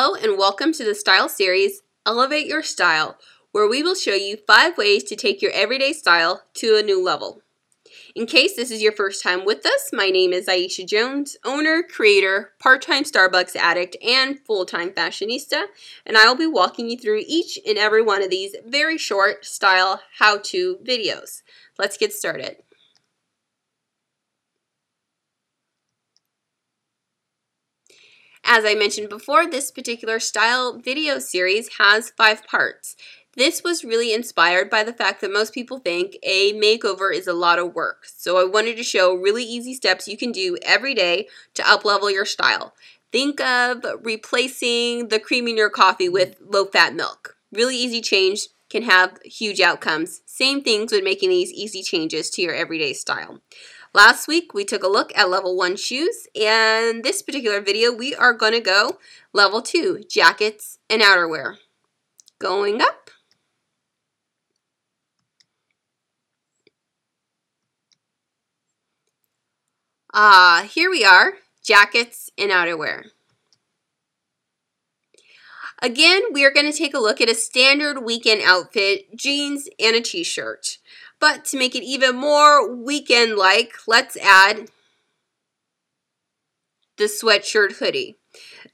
Hello and welcome to the style series Elevate Your Style, where we will show you five ways to take your everyday style to a new level. In case this is your first time with us, my name is Aisha Jones, owner, creator, part-time Starbucks addict, and full-time fashionista, and I will be walking you through each and every one of these very short style how-to videos. Let's get started. As I mentioned before, this particular style video series has five parts. This was really inspired by the fact that most people think a makeover is a lot of work. So I wanted to show really easy steps you can do every day to uplevel your style. Think of replacing the cream in your coffee with low-fat milk. Really easy change can have huge outcomes. Same things with making these easy changes to your everyday style. Last week we took a look at level 1 shoes and this particular video we are going to go level 2 jackets and outerwear. Going up. Ah, here we are, jackets and outerwear. Again, we are going to take a look at a standard weekend outfit, jeans and a t-shirt. But to make it even more weekend-like, let's add the sweatshirt hoodie.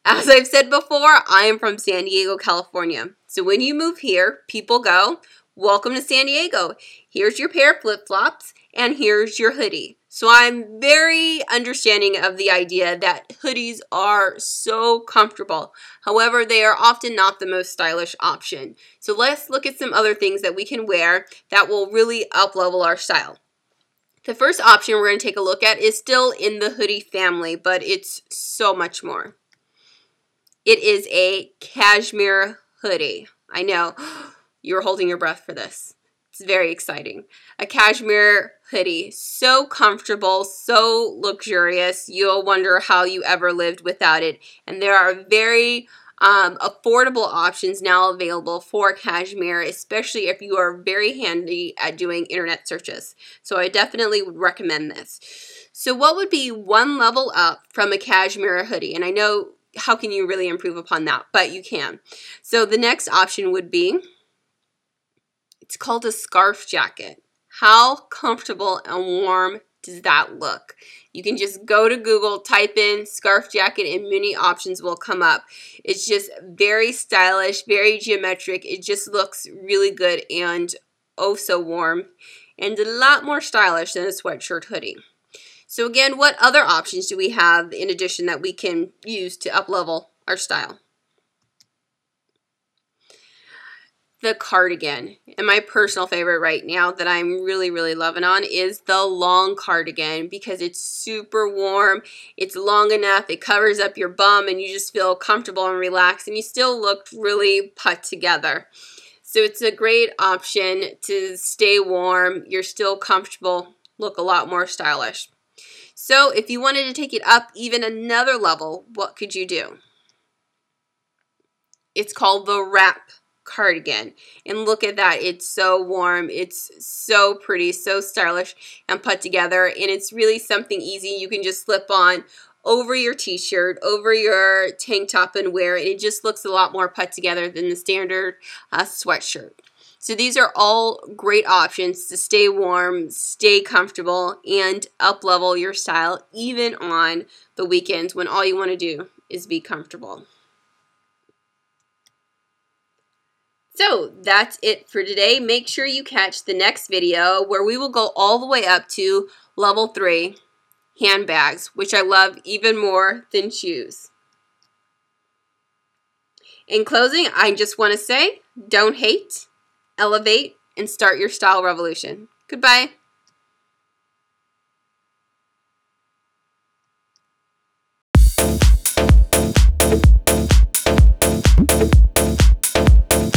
As I've said before, I am from San Diego, California. So when you move here, people go, welcome to San Diego. Here's your pair of flip-flops and here's your hoodie. So I'm very understanding of the idea that hoodies are so comfortable. However, they are often not the most stylish option. So let's look at some other things that we can wear that will really uplevel our style. The first option we're going to take a look at is still in the hoodie family, but it's so much more. It is a cashmere hoodie. I know, you're holding your breath for this. It's very exciting. A cashmere hoodie. So comfortable, so luxurious. You'll wonder how you ever lived without it. And there are very um, affordable options now available for cashmere, especially if you are very handy at doing internet searches. So I definitely would recommend this. So what would be one level up from a cashmere hoodie? And I know how can you really improve upon that, but you can. So the next option would be it's called a scarf jacket. How comfortable and warm does that look? You can just go to Google, type in scarf jacket, and many options will come up. It's just very stylish, very geometric. It just looks really good and oh so warm and a lot more stylish than a sweatshirt hoodie. So again, what other options do we have in addition that we can use to uplevel our style? The cardigan. And my personal favorite right now that I'm really, really loving on is the long cardigan because it's super warm. It's long enough. It covers up your bum and you just feel comfortable and relaxed and you still look really put together. So it's a great option to stay warm. You're still comfortable, look a lot more stylish. So if you wanted to take it up even another level, what could you do? It's called the wrap cardigan. And look at that. It's so warm. It's so pretty, so stylish and put together. And it's really something easy you can just slip on over your t-shirt, over your tank top and wear it. It just looks a lot more put together than the standard uh, sweatshirt. So these are all great options to stay warm, stay comfortable, and up-level your style even on the weekends when all you want to do is be comfortable. So that's it for today. Make sure you catch the next video where we will go all the way up to level 3 handbags, which I love even more than shoes. In closing, I just want to say don't hate, elevate, and start your style revolution. Goodbye.